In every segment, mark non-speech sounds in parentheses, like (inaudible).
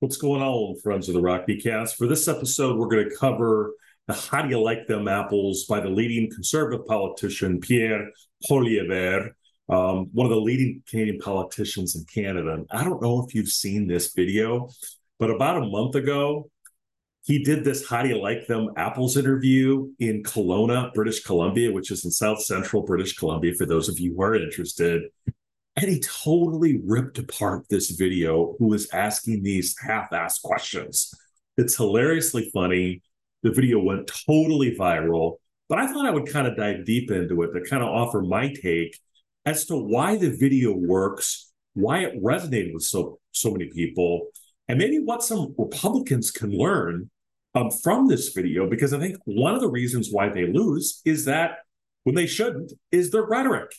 What's going on, friends of the Rocky Cast? For this episode, we're going to cover the How Do You Like Them Apples by the leading conservative politician, Pierre Poilievre, um, one of the leading Canadian politicians in Canada. I don't know if you've seen this video, but about a month ago, he did this How Do You Like Them Apples interview in Kelowna, British Columbia, which is in south central British Columbia, for those of you who are interested. And he totally ripped apart this video who was asking these half-assed questions. It's hilariously funny. The video went totally viral, but I thought I would kind of dive deep into it to kind of offer my take as to why the video works, why it resonated with so so many people, and maybe what some Republicans can learn um, from this video. Because I think one of the reasons why they lose is that when they shouldn't is their rhetoric.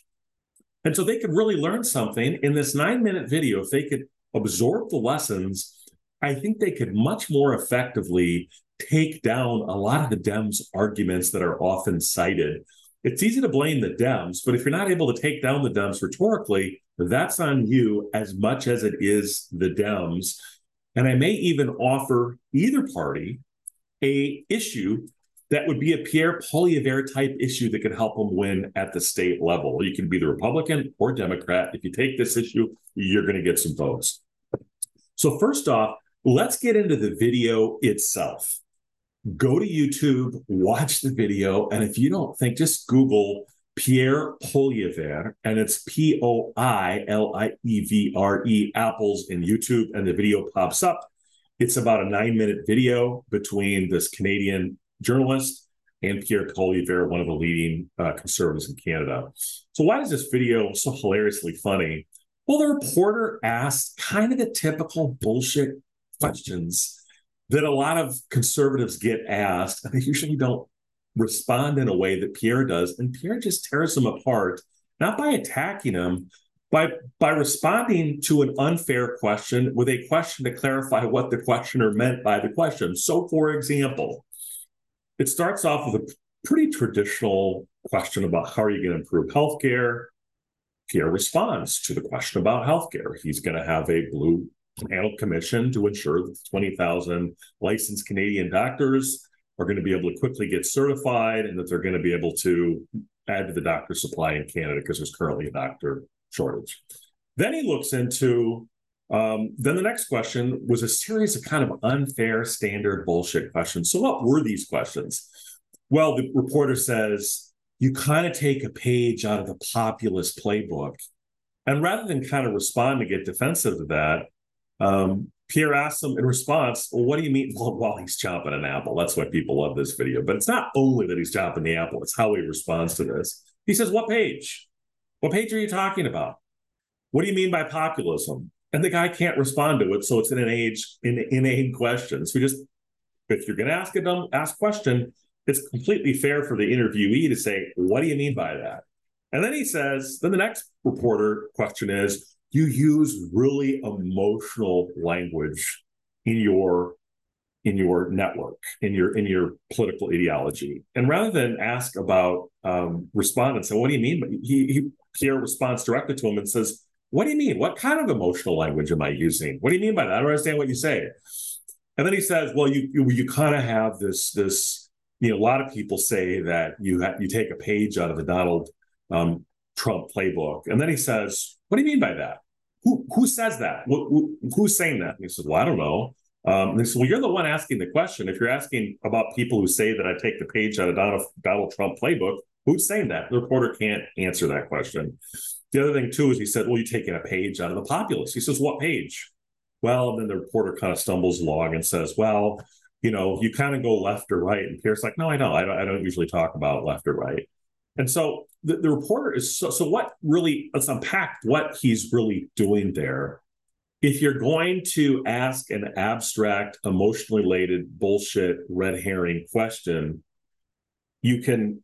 And so they could really learn something in this nine minute video. If they could absorb the lessons, I think they could much more effectively take down a lot of the Dems' arguments that are often cited. It's easy to blame the Dems, but if you're not able to take down the Dems rhetorically, that's on you as much as it is the Dems. And I may even offer either party a issue that would be a Pierre Poilievre type issue that could help him win at the state level. You can be the Republican or Democrat. If you take this issue, you're going to get some votes. So, first off, let's get into the video itself. Go to YouTube, watch the video, and if you don't think, just Google Pierre Poilievre, and it's P O I L I E V R E apples in YouTube, and the video pops up. It's about a nine minute video between this Canadian journalist and Pierre Poilievre, one of the leading uh, conservatives in Canada. So, why is this video so hilariously funny? Well, the reporter asked kind of the typical bullshit questions that a lot of conservatives get asked, and they usually don't respond in a way that Pierre does. And Pierre just tears them apart, not by attacking them, by by responding to an unfair question with a question to clarify what the questioner meant by the question. So, for example, it starts off with a pretty traditional question about how are you going to improve healthcare. Pierre responds to the question about healthcare. He's going to have a blue panel commission to ensure that 20,000 licensed Canadian doctors are going to be able to quickly get certified and that they're going to be able to add to the doctor supply in Canada because there's currently a doctor shortage. Then he looks into um, then the next question was a series of kind of unfair standard bullshit questions. So, what were these questions? Well, the reporter says you kind of take a page out of the populist playbook. And rather than kind of respond to get defensive to that, um, Pierre asks him in response, Well, what do you mean? (laughs) Well, while he's chopping an apple. That's why people love this video. But it's not only that he's chopping the apple, it's how he responds to this. He says, What page? What page are you talking about? What do you mean by populism? And the guy can't respond to it. So it's an age in inane question. So just if you're going to ask a dumb ask question, it's completely fair for the interviewee to say, "What do you mean by that?" And then he says, then the next reporter question is, "You use really emotional language in your in your network, in your in your political ideology." And rather than ask about um, respond and "What do you mean?" He, he Pierre responds directly to him and says, what do you mean? What kind of emotional language am I using? What do you mean by that? I don't understand what you say. And then he says, well, you you, you kind of have this this you know a lot of people say that you ha- you take a page out of the Donald um, Trump playbook, and then he says, what do you mean by that? Who who says that? Who, who's saying that? And he says, well, I don't know. Um, and well, you're the one asking the question. If you're asking about people who say that I take the page out of Donald, Donald Trump playbook, who's saying that? The reporter can't answer that question. The other thing too is he said, "Well, you're taking a page out of the populace." He says, "What page?" Well, then the reporter kind of stumbles along and says, "Well, you know, you kind of go left or right." And Pierre's like, "No, I don't. I don't, I don't usually talk about left or right." And so the, the reporter is so. So what really? Let's unpack what he's really doing there. If you're going to ask an abstract, emotionally related, bullshit, red herring question, you can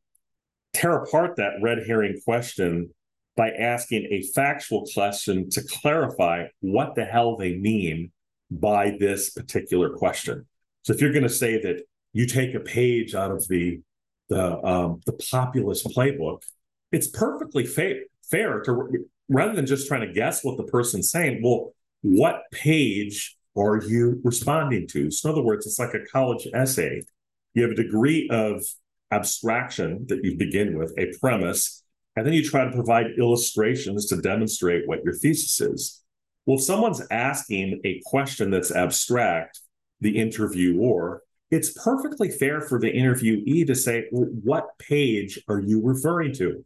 tear apart that red herring question by asking a factual question to clarify what the hell they mean by this particular question. So if you're going to say that you take a page out of the the um, the populist playbook, it's perfectly fa- fair to rather than just trying to guess what the person's saying. Well, what page are you responding to? So, in other words, it's like a college essay. You have a degree of abstraction that you begin with, a premise, and then you try to provide illustrations to demonstrate what your thesis is. Well, if someone's asking a question that's abstract, the interviewer, it's perfectly fair for the interviewee to say, What page are you referring to?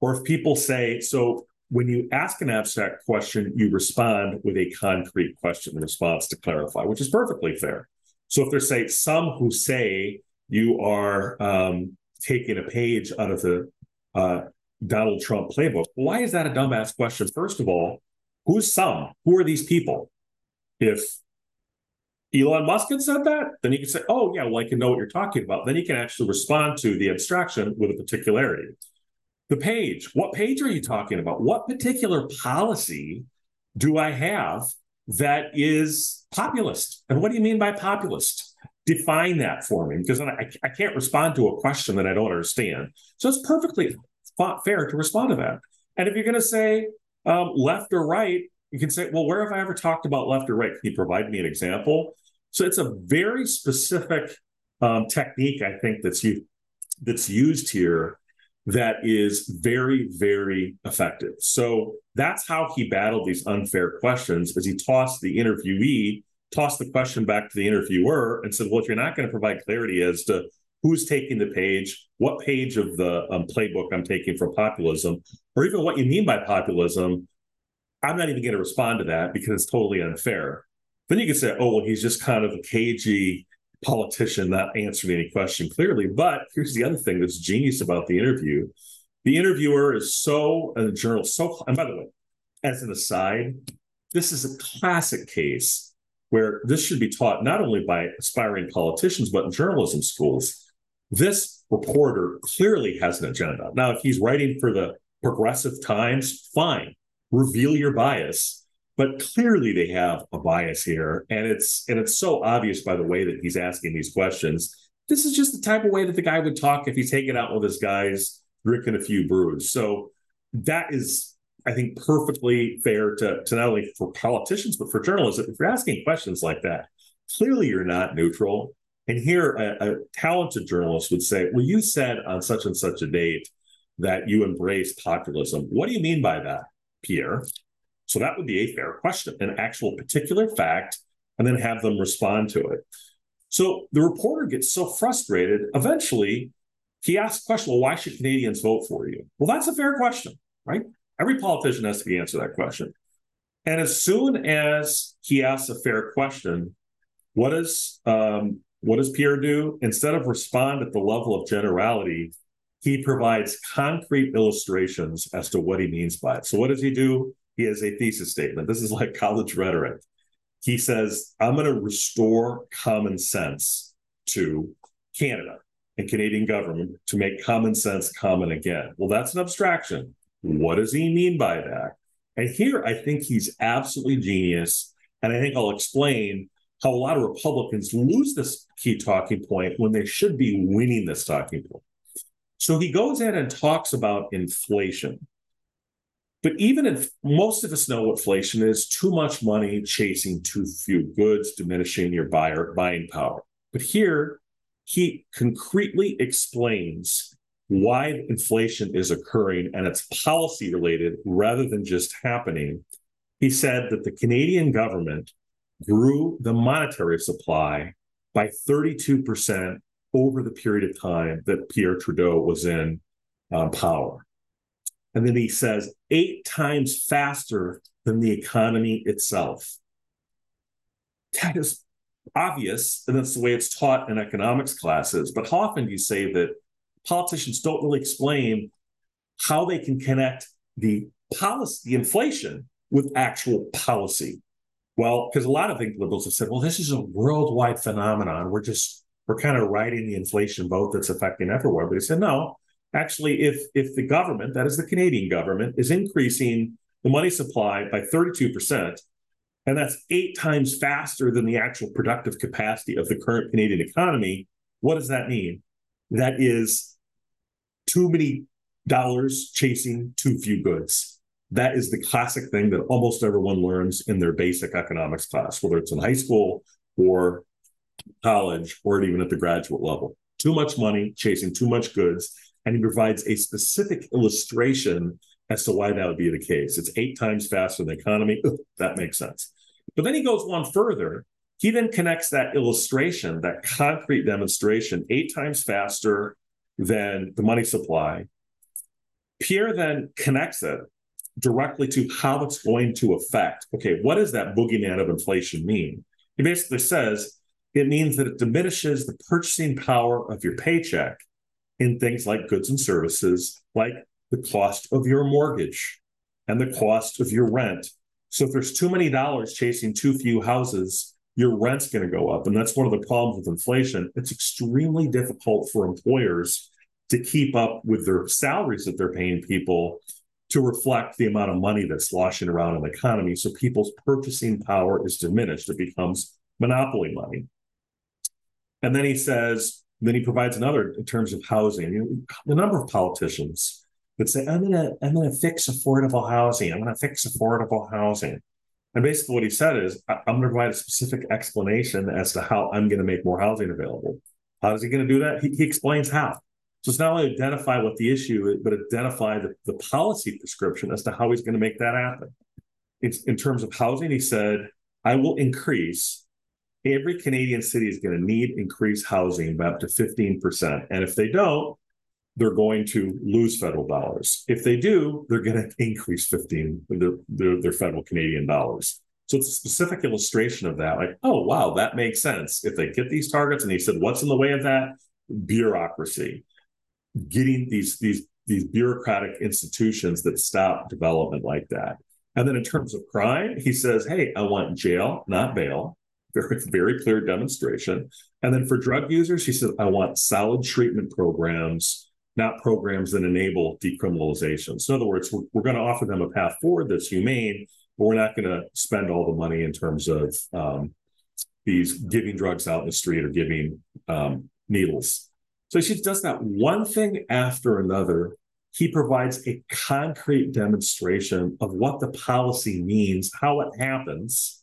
Or if people say, So when you ask an abstract question, you respond with a concrete question response to clarify, which is perfectly fair. So if there's say some who say you are um, taking a page out of the uh, Donald Trump playbook, why is that a dumbass question? First of all, who's some? Who are these people? If Elon Musk had said that, then you could say, oh, yeah, well, I can know what you're talking about. Then you can actually respond to the abstraction with a particularity. The page, what page are you talking about? What particular policy do I have that is populist? And what do you mean by populist? Define that for me because I, I can't respond to a question that I don't understand. So it's perfectly fair to respond to that. And if you're going to say um, left or right, you can say, well, where have I ever talked about left or right? Can you provide me an example? So it's a very specific um, technique, I think, that's u- that's used here that is very, very effective. So that's how he battled these unfair questions as he tossed the interviewee, tossed the question back to the interviewer and said, well, if you're not going to provide clarity as to who's taking the page, what page of the um, playbook I'm taking for populism, or even what you mean by populism, I'm not even going to respond to that because it's totally unfair. Then you could say, oh, well, he's just kind of a cagey politician not answering any question clearly. But here's the other thing that's genius about the interview. The interviewer is so, and the journal so, and by the way, as an aside, this is a classic case where this should be taught not only by aspiring politicians, but in journalism schools. This reporter clearly has an agenda. Now, if he's writing for the progressive times, fine, reveal your bias. But clearly they have a bias here and it's and it's so obvious by the way that he's asking these questions. This is just the type of way that the guy would talk if he's hanging out with his guys drinking a few brews. So that is i think perfectly fair to, to not only for politicians but for journalists. If you're asking questions like that clearly you're not neutral and here a, a talented journalist would say well you said on such and such a date that you embrace populism what do you mean by that pierre so that would be a fair question, an actual particular fact, and then have them respond to it. So the reporter gets so frustrated, eventually he asks the question, well, why should Canadians vote for you? Well, that's a fair question, right? Every politician has to answer that question. And as soon as he asks a fair question, what does um, what does Pierre do? Instead of respond at the level of generality, he provides concrete illustrations as to what he means by it. So what does he do? he has a thesis statement. This is like college rhetoric. He says, I'm going to restore common sense to Canada and Canadian government to make common sense common again. Well, that's an abstraction. What does he mean by that? And here I think he's absolutely genius. And I think I'll explain how a lot of Republicans lose this key talking point when they should be winning this talking point. So he goes in and talks about inflation. But even if most of us know what inflation is, too much money chasing too few goods, diminishing your buyer buying power. But here, he concretely explains why inflation is occurring and it's policy related rather than just happening. He said that the Canadian government grew the monetary supply by 32% over the period of time that Pierre Trudeau was in uh, power. And then he says eight times faster than the economy itself. That is obvious, and that's the way it's taught in economics classes. But how often do you say that politicians don't really explain how they can connect the policy, the inflation, with actual policy? Well, because a lot of think liberals have said, well, this is a worldwide phenomenon. We're just we're kind of riding the inflation boat that's affecting everywhere. But he said, no, actually, if if the government, that is the Canadian government, is increasing the money supply by 32%, and that's eight times faster than the actual productive capacity of the current Canadian economy, what does that mean? That is too many dollars chasing too few goods. That is the classic thing that almost everyone learns in their basic economics class, whether it's in high school or college or even at the graduate level. Too much money, chasing too much goods. And he provides a specific illustration as to why that would be the case. It's eight times faster than the economy. That makes sense. But then he goes one further. He then connects that illustration, that concrete demonstration, eight times faster than the money supply. Pierre then connects it directly to how it's going to affect. Okay, what does that boogeyman of inflation mean? He basically says it means that it diminishes the purchasing power of your paycheck in things like goods and services, like the cost of your mortgage and the cost of your rent. So if there's too many dollars chasing too few houses, your rent's going to go up. And that's one of the problems with inflation. It's extremely difficult for employers to keep up with their salaries that they're paying people to reflect the amount of money that's sloshing around in the economy. So people's purchasing power is diminished. It becomes monopoly money. And then he says, then he provides another in terms of housing. You know, the number of politicians that say, I'm gonna, I'm gonna fix affordable housing. I'm gonna fix affordable housing. And basically what he said is, I'm gonna provide a specific explanation as to how I'm gonna make more housing available. How is he gonna do that? He, he explains how. So it's not only identify what the issue is, but identify the, the policy prescription as to how he's going to make that happen. It's, in terms of housing, he said, I will increase. Every Canadian city is going to need increased housing by up to 15%. And if they don't, they're going to lose federal dollars. If they do, they're going to increase 15 their, their, their federal Canadian dollars. So it's a specific illustration of that. Like, oh, wow, that makes sense. If they get these targets, and he said, what's in the way of that? Bureaucracy getting these these these bureaucratic institutions that stop development like that. And then in terms of crime, he says, "Hey, I want jail, not bail." Very very clear demonstration. And then for drug users, he says, "I want solid treatment programs." Not programs that enable decriminalization. So, in other words, we're, we're going to offer them a path forward that's humane, but we're not going to spend all the money in terms of um, these giving drugs out in the street or giving um, needles so she does that one thing after another. He provides a concrete demonstration of what the policy means, how it happens,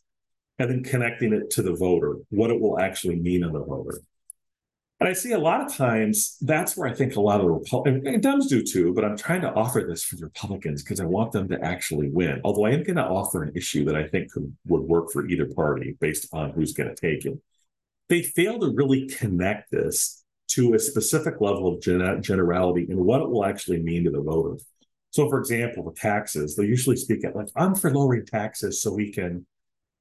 and then connecting it to the voter, what it will actually mean to the voter. And I see a lot of times that's where I think a lot of the Republicans, and Dems do too, but I'm trying to offer this for the Republicans because I want them to actually win. Although I am going to offer an issue that I think could, would work for either party based on who's going to take it. They fail to really connect this to a specific level of gen- generality and what it will actually mean to the voter. So, for example, the taxes, they usually speak at like, I'm for lowering taxes so we can,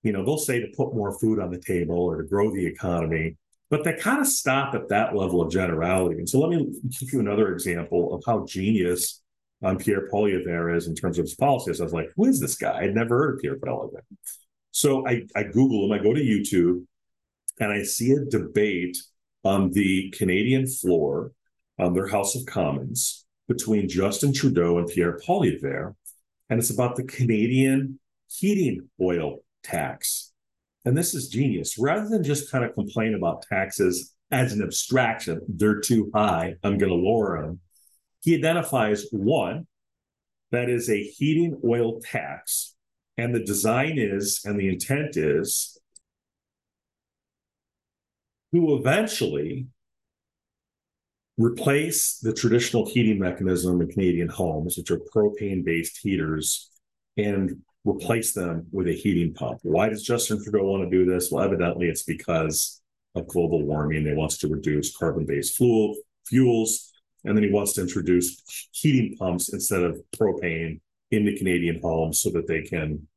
you know, they'll say to put more food on the table or to grow the economy, but they kind of stop at that level of generality. And so, let me give you another example of how genius um, Pierre Poilievre is in terms of his policies. I was like, who is this guy? I'd never heard of Pierre Poilievre. So I, I Google him, I go to YouTube, and I see a debate on the Canadian floor on their House of Commons between Justin Trudeau and Pierre Poilievre, and it's about the Canadian heating oil tax. And this is genius. Rather than just kind of complain about taxes as an abstraction, they're too high, I'm going to lower them. He identifies one that is a heating oil tax. And the design is, and the intent is who eventually replace the traditional heating mechanism in Canadian homes, which are propane based heaters, and replace them with a heating pump. Why does Justin Trudeau want to do this? Well, evidently it's because of global warming. He wants to reduce carbon based fuel, fuels, and then he wants to introduce heating pumps instead of propane into Canadian homes so that they can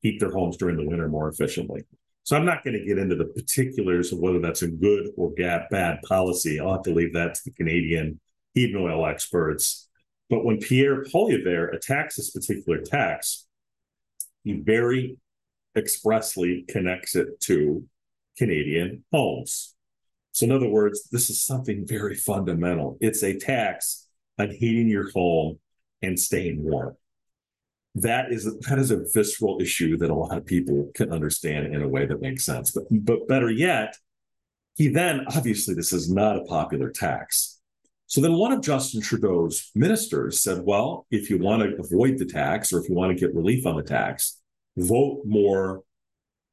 heat their homes during the winter more efficiently. So I'm not going to get into the particulars of whether that's a good or bad policy. I'll have to leave that to the Canadian heat and oil experts. But when Pierre Poilievre attacks this particular tax, he very expressly connects it to Canadian homes. So, in other words, this is something very fundamental. It's a tax on heating your home and staying warm that is that is a visceral issue that a lot of people can understand in a way that makes sense. But but better yet, he then obviously this is not a popular tax. So then one of Justin Trudeau's ministers said, well, if you want to avoid the tax or if you want to get relief on the tax, vote more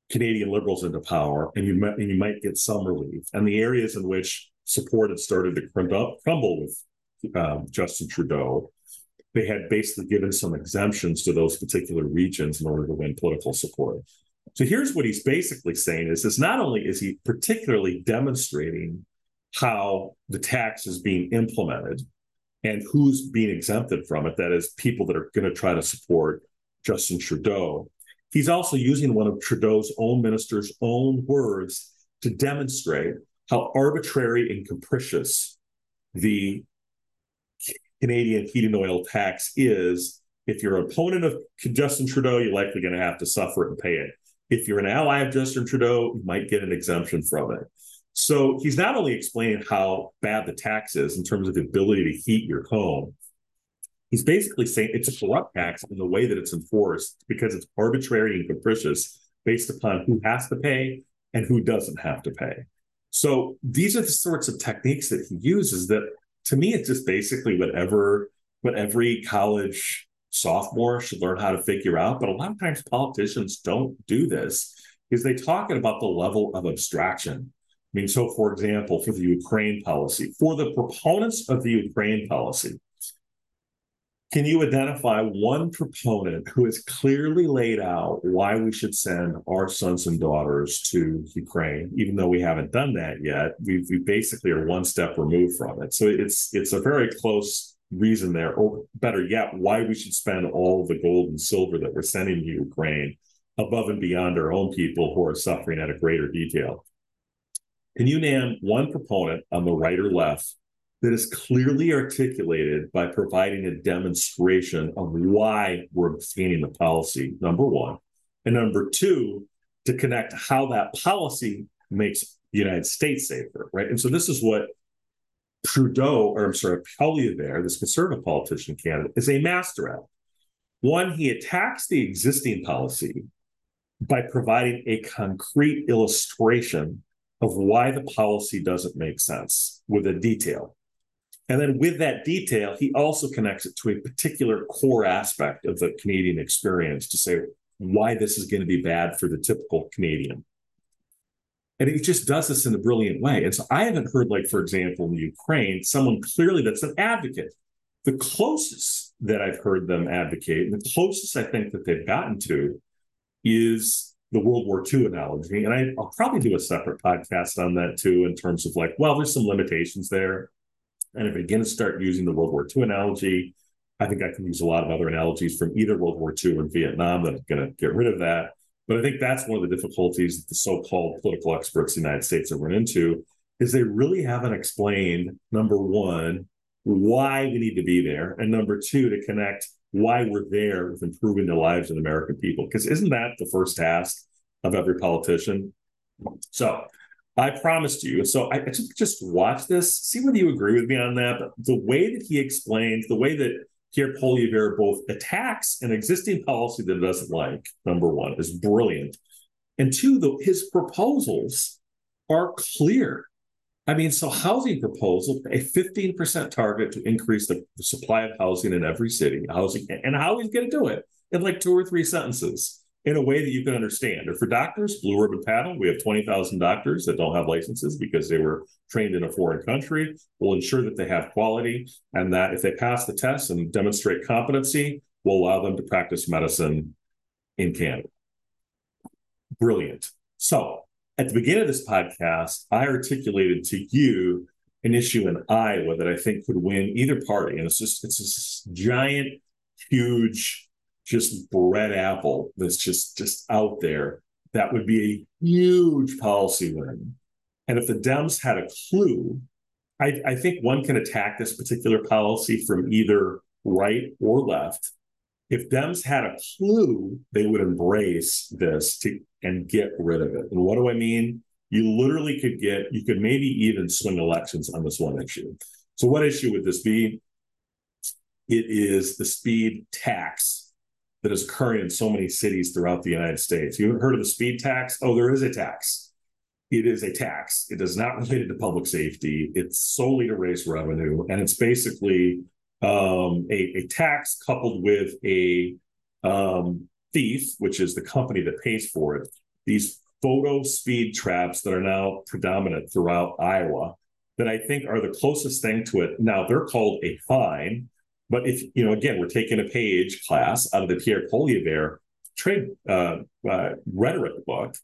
Canadian liberals into power and you might, and you might get some relief. And the areas in which support had started to crumble, with um, Justin Trudeau, they had basically given some exemptions to those particular regions in order to win political support. So here's what he's basically saying is, is not only is he particularly demonstrating how the tax is being implemented and who's being exempted from it, that is people that are going to try to support Justin Trudeau, he's also using one of Trudeau's own minister's own words to demonstrate how arbitrary and capricious the Canadian heating oil tax is. If you're an opponent of Justin Trudeau, you're likely going to have to suffer and pay it. If you're an ally of Justin Trudeau, you might get an exemption from it. So he's not only explaining how bad the tax is in terms of the ability to heat your home, he's basically saying it's a corrupt tax in the way that it's enforced because it's arbitrary and capricious based upon who has to pay and who doesn't have to pay. So these are the sorts of techniques that he uses that to me it's just basically whatever what every college sophomore should learn how to figure out. But a lot of times politicians don't do this because they talk about the level of abstraction. I mean, so for example, for the Ukraine policy, for the proponents of the Ukraine policy, can you identify one proponent who has clearly laid out why we should send our sons and daughters to Ukraine? Even though we haven't done that yet, we we basically are one step removed from it. So it's it's a very close reason there, or better yet, why we should spend all the gold and silver that we're sending to Ukraine above and beyond our own people who are suffering at a greater detail. Can you name one proponent on the right or left that is clearly articulated by providing a demonstration of why we're obtaining the policy, number one. And number two, to connect how that policy makes the United States safer, right? And so this is what Trudeau, or I'm sorry, Poilievre, this conservative politician candidate, is a master at. One, he attacks the existing policy by providing a concrete illustration of why the policy doesn't make sense with a detail. And then with that detail, he also connects it to a particular core aspect of the Canadian experience to say why this is going to be bad for the typical Canadian. And he just does this in a brilliant way. And so I haven't heard, like, for example, in Ukraine, someone clearly that's an advocate. The closest that I've heard them advocate, and the closest I think that they've gotten to is the World War II analogy. And I, will probably do a separate podcast on that too, in terms of like, well, there's some limitations there. And if I to start using the World War II analogy, I think I can use a lot of other analogies from either World War II or Vietnam that are going to get rid of that. But I think that's one of the difficulties that the so-called political experts in the United States have run into is they really haven't explained number one why we need to be there, and number two to connect why we're there with improving the lives of the American people. Because isn't that the first task of every politician? So I promised you. So I, I just, just watch this, see whether you agree with me on that. But the way that he explains, the way that Pierre Poilievre both attacks an existing policy that doesn't like, number one, is brilliant. And two, the, his proposals are clear. I mean, so housing proposal, a 15% target to increase the, the supply of housing in every city, housing, and how he's going to do it in like two or three sentences in a way that you can understand. Or for doctors, Blue Ribbon Panel, we have 20,000 doctors that don't have licenses because they were trained in a foreign country. We'll ensure that they have quality and that if they pass the test and demonstrate competency, we'll allow them to practice medicine in Canada. Brilliant. So at the beginning of this podcast, I articulated to you an issue in Iowa that I think could win either party. And it's just, it's this giant, huge just bread apple that's just just out there, that would be a huge policy win. And if the Dems had a clue, I, I think one can attack this particular policy from either right or left. If Dems had a clue, they would embrace this to, and get rid of it. And what do I mean? You literally could get, you could maybe even swing elections on this one issue. So, what issue would this be? It is the speed tax that is occurring in so many cities throughout the United States. You heard of the speed tax? Oh, there is a tax. it is a tax. It is not related to public safety. It's solely to raise revenue, and it's basically um, a, a, tax coupled with a um, thief, which is the company that pays for it. These photo speed traps that are now predominant throughout Iowa that I think are the closest thing to it. Now they're called a fine, but if you know, again, we're taking a page class out of the Pierre Poilievre trade uh, uh, rhetoric book.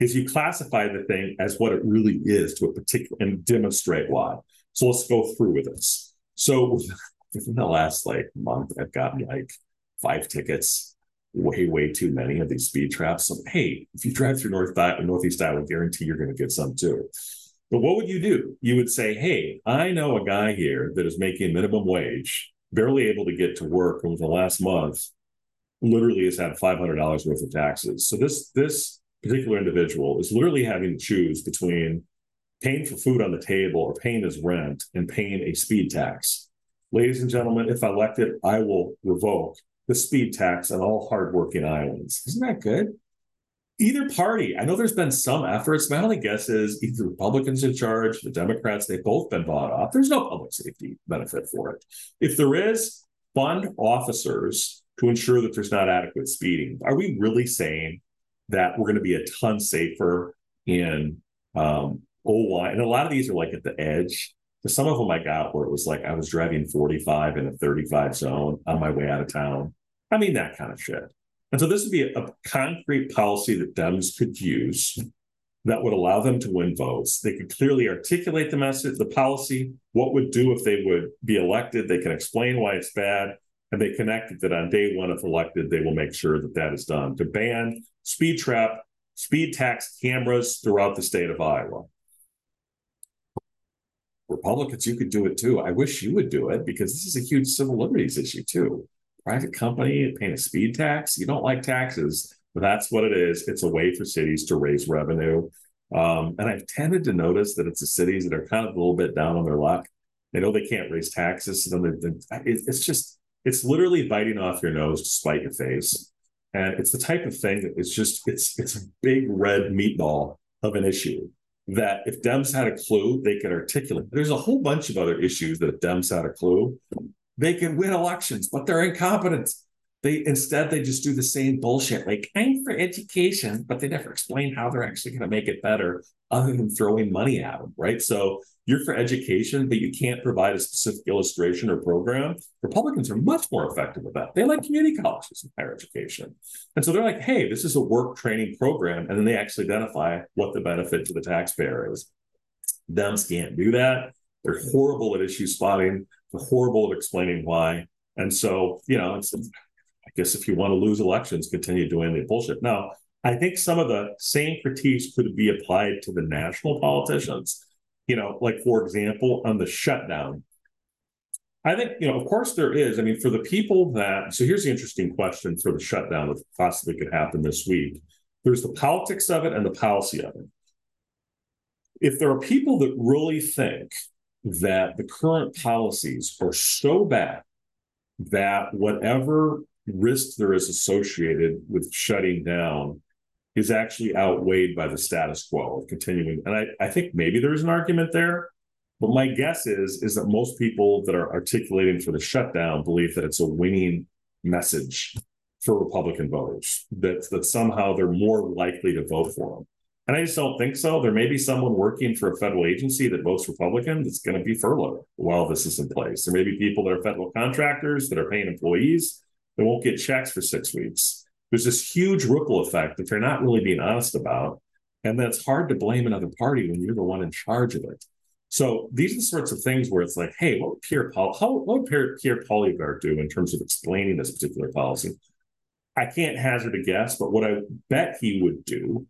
Is you classify the thing as what it really is to a particular and demonstrate why. So let's go through with this. So (laughs) within the last like month, I've gotten like five tickets way, way too many of these speed traps. So, hey, if you drive through North Northeast Iowa, guarantee you're going to get some too. But what would you do? You would say, hey, I know a guy here that is making minimum wage, barely able to get to work over the last month, literally has had $500 worth of taxes. So this this particular individual is literally having to choose between paying for food on the table or paying his rent and paying a speed tax. Ladies and gentlemen, if elected, I will revoke the speed tax on all hardworking Iowans. Isn't that good? Either party, I know there's been some efforts. My only guess is either Republicans in charge, the Democrats, they've both been bought off. There's no public safety benefit for it. If there is, fund officers to ensure that there's not adequate speeding. Are we really saying that we're going to be a ton safer in um, OY? And a lot of these are like at the edge. Some of them I got where it was like I was driving 45 in a 35 zone on my way out of town. I mean, that kind of shit. And so this would be a, concrete policy that Dems could use that would allow them to win votes. They could clearly articulate the message, the policy, what would do if they would be elected. They can explain why it's bad. And they connected that on day one, if elected, they will make sure that that is done to ban speed trap, speed tax cameras throughout the state of Iowa. Republicans, you could do it too. I wish you would do it because this is a huge civil liberties issue too. Private company paying a speed tax. You don't like taxes, but that's what it is. It's a way for cities to raise revenue. Um, and I've tended to notice that it's the cities that are kind of a little bit down on their luck. They know they can't raise taxes. So then it's just, it's literally biting off your nose to spite your face. And it's the type of thing that it's just, it's, it's a big red meatball of an issue that if Dems had a clue, they could articulate. There's a whole bunch of other issues that if Dems had a clue, they can win elections, but they're incompetent. They instead they just do the same bullshit, like I'm for education, but they never explain how they're actually going to make it better, other than throwing money at them, right? So you're for education, but you can't provide a specific illustration or program. Republicans are much more effective with that. They like community colleges and higher education. And so they're like, hey, this is a work training program. And then they actually identify what the benefit to the taxpayer is. Dems can't do that. They're horrible at issue spotting. Horrible at explaining why. And so, you know, I guess if you want to lose elections, continue doing the bullshit. Now, I think some of the same critiques could be applied to the national politicians you know, like for example, on the shutdown. I think, you know, of course there is. I mean, for the people that, so here's the interesting question for the shutdown that possibly could happen this week. There's the politics of it and the policy of it. If there are people that really think that the current policies are so bad that whatever risk there is associated with shutting down is actually outweighed by the status quo of continuing. And I, I think maybe there is an argument there, but my guess is is that most people that are articulating for the shutdown believe that it's a winning message for Republican voters, that that somehow they're more likely to vote for them. And I just don't think so. There may be someone working for a federal agency that votes Republican that's going to be furloughed while this is in place. There may be people that are federal contractors that are paying employees that won't get checks for six weeks there's this huge ripple effect that they're not really being honest about. And that's hard to blame another party when you're the one in charge of it. So these are the sorts of things where it's like, hey, what would Pierre Paul, how, what would Pierre, Pierre Poilievre do in terms of explaining this particular policy? I can't hazard a guess, but what I bet he would do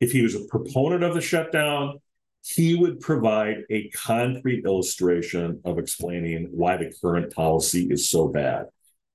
if he was a proponent of the shutdown, he would provide a concrete illustration of explaining why the current policy is so bad.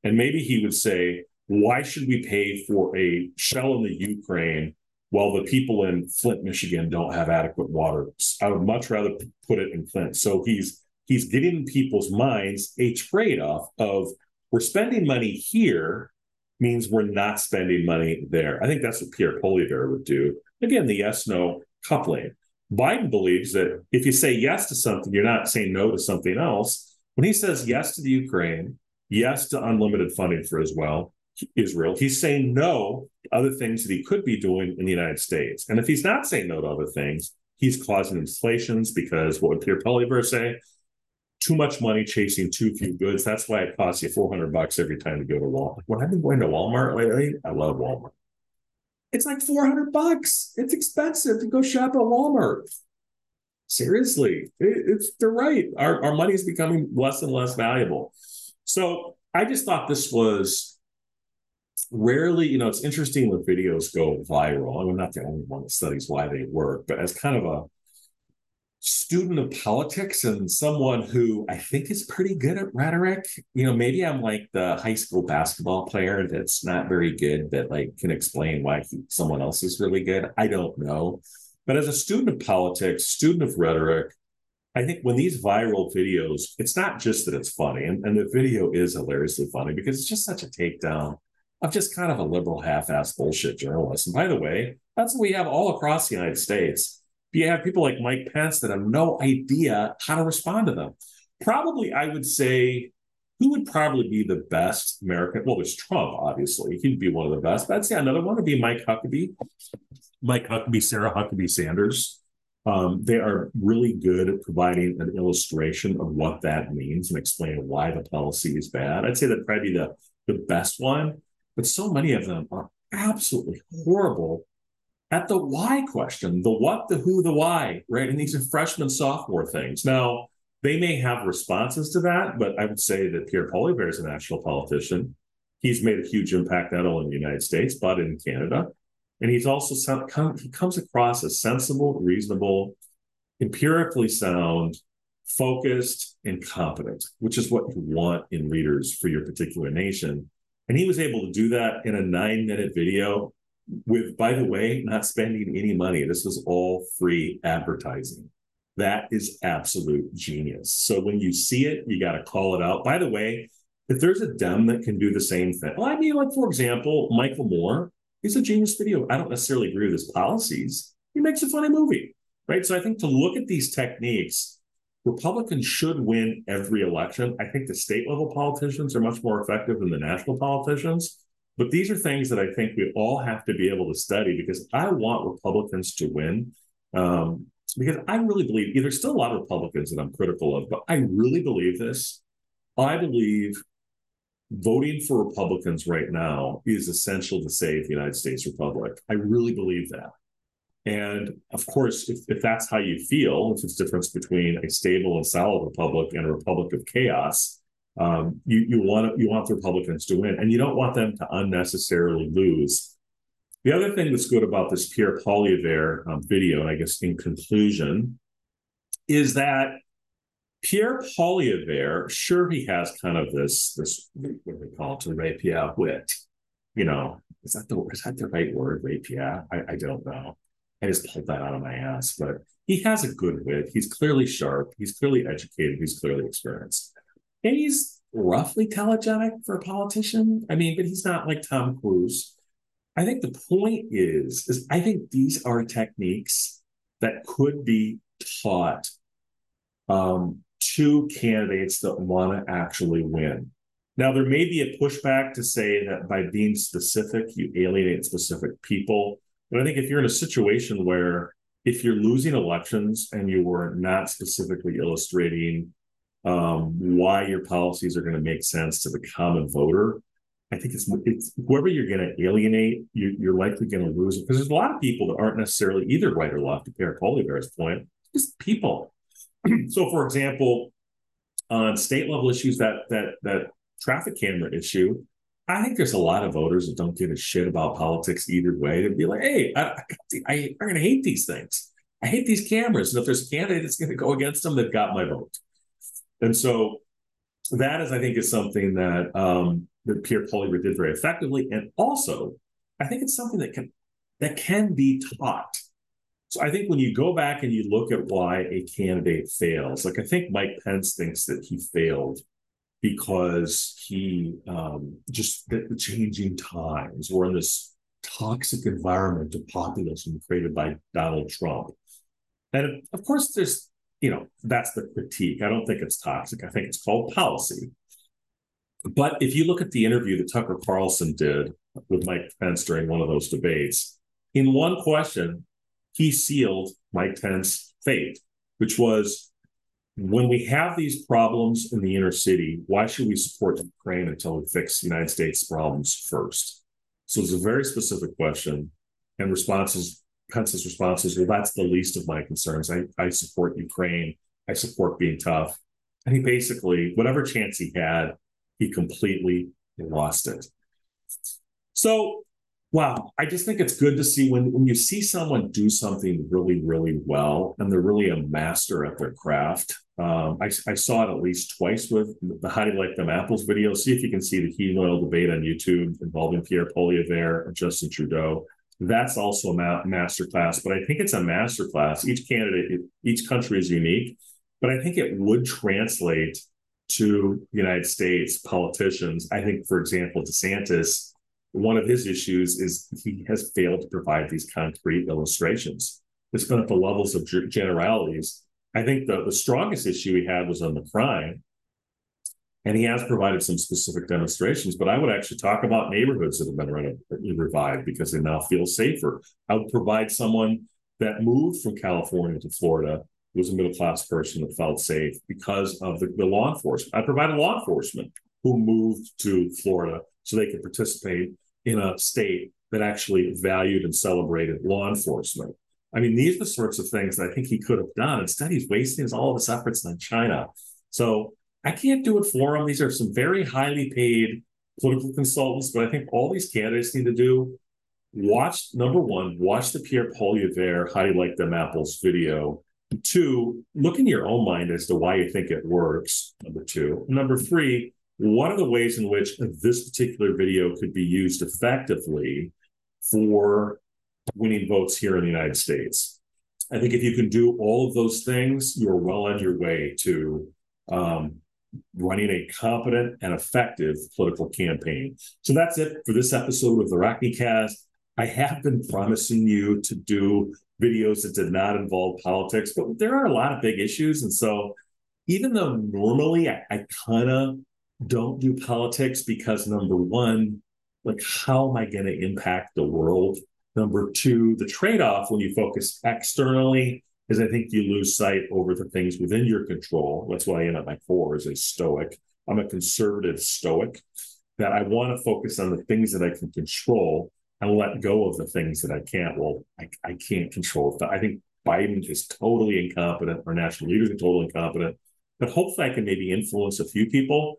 And maybe he would say, why should we pay for a shell in the Ukraine while the people in Flint, Michigan don't have adequate water? I would much rather put it in Flint. So he's he's getting in people's minds a trade-off of we're spending money here means we're not spending money there. I think that's what Pierre Poilievre would do. Again, the yes no coupling. Biden believes that if you say yes to something, you're not saying no to something else. When he says yes to the Ukraine, yes to unlimited funding for Israel, Israel, he's saying no to other things that he could be doing in the United States. And if he's not saying no to other things, he's causing inflations because what would Pierre Poilievre say? Too much money chasing too few goods. That's why it costs you 400 bucks every time you go to Walmart. When I've been going to Walmart lately, I love Walmart. It's like 400 bucks. It's expensive to go shop at Walmart. Seriously, it, it's they're right. Our, our money is becoming less and less valuable. So I just thought this was rarely, you know, it's interesting when videos go viral. I'm not the only one that studies why they work, but as kind of a student of politics and someone who I think is pretty good at rhetoric. You know, maybe I'm like the high school basketball player that's not very good, that like can explain why he, someone else is really good. I don't know. But as a student of politics, student of rhetoric, I think when these viral videos, it's not just that it's funny, and, and the video is hilariously funny because it's just such a takedown of just kind of a liberal half-ass bullshit journalist. And by the way, that's what we have all across the United States you have people like Mike Pence that have no idea how to respond to them. Probably, I would say, who would probably be the best American? Well, there's Trump, obviously. He'd be one of the best. But I'd say another one would be Mike Huckabee. Mike Huckabee, Sarah Huckabee Sanders. Um, they are really good at providing an illustration of what that means and explaining why the policy is bad. I'd say that probably the, the best one, but so many of them are absolutely horrible at the why question, the what, the who, the why, right? And these are freshman, sophomore things. Now, they may have responses to that, but I would say that Pierre Poilievre is a national politician. He's made a huge impact not only in the United States, but in Canada. And he's also he comes across as sensible, reasonable, empirically sound, focused, and competent, which is what you want in leaders for your particular nation. And he was able to do that in a nine minute video with, by the way, not spending any money. This was all free advertising. That is absolute genius. So when you see it, you got to call it out. By the way, if there's a Dem that can do the same thing, well, I mean, like for example, Michael Moore, he's a genius video. I don't necessarily agree with his policies. He makes a funny movie, right? So I think to look at these techniques, Republicans should win every election. I think the state level politicians are much more effective than the national politicians. But these are things that I think we all have to be able to study because I want Republicans to win. Um, because I really believe there's still a lot of Republicans that I'm critical of, but I really believe this. I believe voting for Republicans right now is essential to save the United States Republic. I really believe that. And of course, if, if that's how you feel, if it's difference between a stable and solid republic and a republic of chaos, um, you you want you want the Republicans to win, and you don't want them to unnecessarily lose. The other thing that's good about this Pierre Poilievre um, video, and I guess in conclusion, is that Pierre Poilievre, sure, he has kind of this this what do they call it, rapier wit. You know, is that the is that the right word, rapier? I, I don't know. I just pulled that out of my ass, but he has a good wit. He's clearly sharp. He's clearly educated. He's clearly experienced and he's roughly telegenic for a politician. I mean, but he's not like Tom Cruise. I think the point is, is I think these are techniques that could be taught um, to candidates that want to actually win. Now, there may be a pushback to say that by being specific, you alienate specific people. But I think if you're in a situation where if you're losing elections and you were not specifically illustrating um, why your policies are going to make sense to the common voter. I think it's it's whoever you're going to alienate, you, you're likely going to lose it because there's a lot of people that aren't necessarily either right or left. To Pierre Poilievre's point, just people. (clears throat) so, for example, on state level issues, that that that traffic camera issue, I think there's a lot of voters that don't give a shit about politics either way. To be like, hey, I, I, I'm going to hate these things. I hate these cameras, and if there's a candidate that's going to go against them, they've got my vote. And so that is, I think, is something that um, that Pierre Poilievre did very effectively, and also I think it's something that can that can be taught. So I think when you go back and you look at why a candidate fails, like I think Mike Pence thinks that he failed because he um, just the, the changing times. We're in this toxic environment of populism created by Donald Trump. And of course, there's, you know, that's the critique. I don't think it's toxic. I think it's called policy. But if you look at the interview that Tucker Carlson did with Mike Pence during one of those debates, in one question, he sealed Mike Pence's fate, which was when we have these problems in the inner city, why should we support Ukraine until we fix the United States problems first? So it's a very specific question. And responses, Pence's responses, well, that's the least of my concerns. I, I support Ukraine. I support being tough. And he basically, whatever chance he had, he completely lost it. So Wow. I just think it's good to see when, when you see someone do something really, really well and they're really a master at their craft. Um, I, I, saw it at least twice with the How Do You Like Them Apples video. See if you can see the heating oil debate on YouTube involving Pierre Poilievre and Justin Trudeau. That's also a ma- master class, but I think it's a master class. Each candidate, each country is unique, but I think it would translate to United States politicians. I think, for example, DeSantis one of his issues is he has failed to provide these concrete illustrations. It's been at the levels of generalities. I think the, the strongest issue he had was on the crime. And he has provided some specific demonstrations, but I would actually talk about neighborhoods that have been revived because they now feel safer. I would provide someone that moved from California to Florida who was a middle class person that felt safe because of the, the law enforcement. I provided law enforcement who moved to Florida so they could participate in a state that actually valued and celebrated law enforcement. I mean, these are the sorts of things that I think he could have done. Instead, he's wasting all of his efforts on China. So I can't do it for them. These are some very highly paid political consultants, but I think all these candidates need to do watch number one, watch the Pierre Poilievre How Do You Like Them Apples video. Two, look in your own mind as to why you think it works. Number two. Number three, what are the ways in which this particular video could be used effectively for winning votes here in the United States? I think if you can do all of those things, you're well on your way to um, running a competent and effective political campaign. So that's it for this episode of the Rocky Cast. I have been promising you to do videos that did not involve politics, but there are a lot of big issues. And so even though normally I, I kind of don't do politics because number one, like how am I going to impact the world? Number two, the trade off when you focus externally is I think you lose sight over the things within your control. That's why I am at my core as a stoic. I'm a conservative stoic that I want to focus on the things that I can control and let go of the things that I can't. Well, I, I can't control. I think Biden is totally incompetent. Our national leaders are totally incompetent. But hopefully I can maybe influence a few people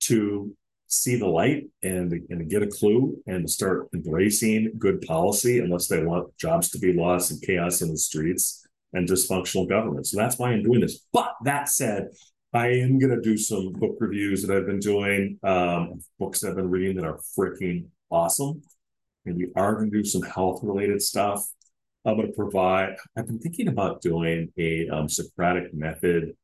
to see the light and, and get a clue and start embracing good policy unless they want jobs to be lost and chaos in the streets and dysfunctional government. So that's why I'm doing this. But that said, I am going to do some book reviews that I've been doing, um, books that I've been reading that are freaking awesome. And we are going to do some health related stuff. I'm going to provide, I've been thinking about doing a um, Socratic method.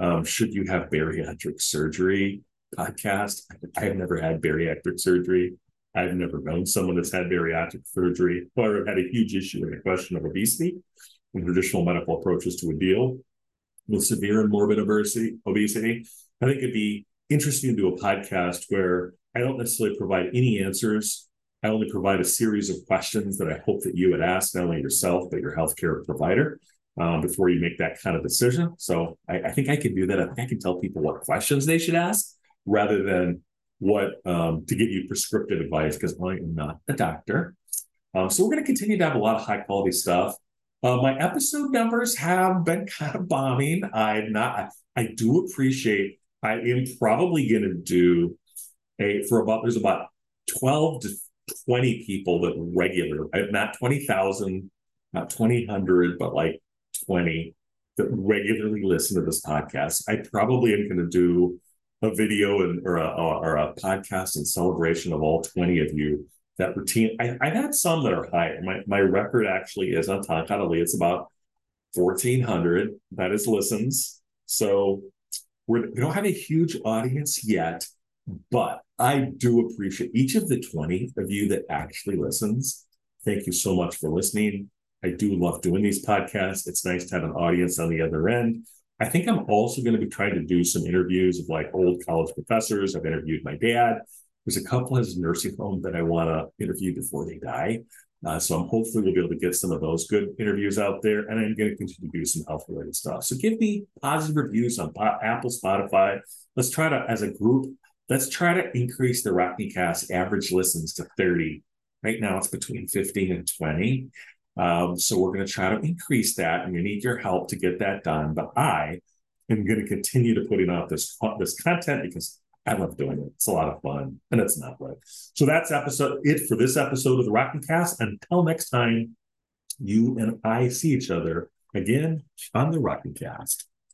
Um, should you have bariatric surgery? Podcast. I have never had bariatric surgery. I've never known someone that's had bariatric surgery or had a huge issue in the question of obesity and traditional medical approaches to a deal with severe and morbid obesity. I think it'd be interesting to do a podcast where I don't necessarily provide any answers. I only provide a series of questions that I hope that you would ask not only yourself but your healthcare provider um, before you make that kind of decision. So I, I think I can do that. I think I can tell people what questions they should ask rather than what um, to give you prescriptive advice because I am not a doctor. Um, so we're going to continue to have a lot of high quality stuff. Uh, my episode numbers have been (laughs) kind of bombing. I'm not. I do appreciate. I am probably going to do a for about. There's about twelve to twenty people that regular, not twenty thousand, not twenty hundred, but like twenty that regularly listen to this podcast. I probably am going to do a video and or a, or a podcast in celebration of all 20 of you that routine I, have had some that are higher my, my record actually is on Tankadali. it's about 1400 that is listens so we're, we don't have a huge audience yet but i do appreciate each of the 20 of you that actually listens thank you so much for listening I do love doing these podcasts. It's nice to have an audience on the other end. I think I'm also going to be trying to do some interviews of like old college professors. I've interviewed my dad. There's a couple at his nursing home that I want to interview before they die. Uh, so I'm hopefully we'll be able to get some of those good interviews out there, and I'm going to continue to do some health related stuff. So give me positive reviews on Apple, Spotify. Let's try to, as a group, let's try to increase the Rocky Cast average listens to 30. Right now it's between 15 and 20. Um, so we're going to try to increase that, and we need your help to get that done. But I am going to continue to putting out this this content because I love doing it. It's a lot of fun, and it's not right. So that's episode it for this episode of the Rocking Cast. Until next time, you and I see each other again on the Rocking Cast.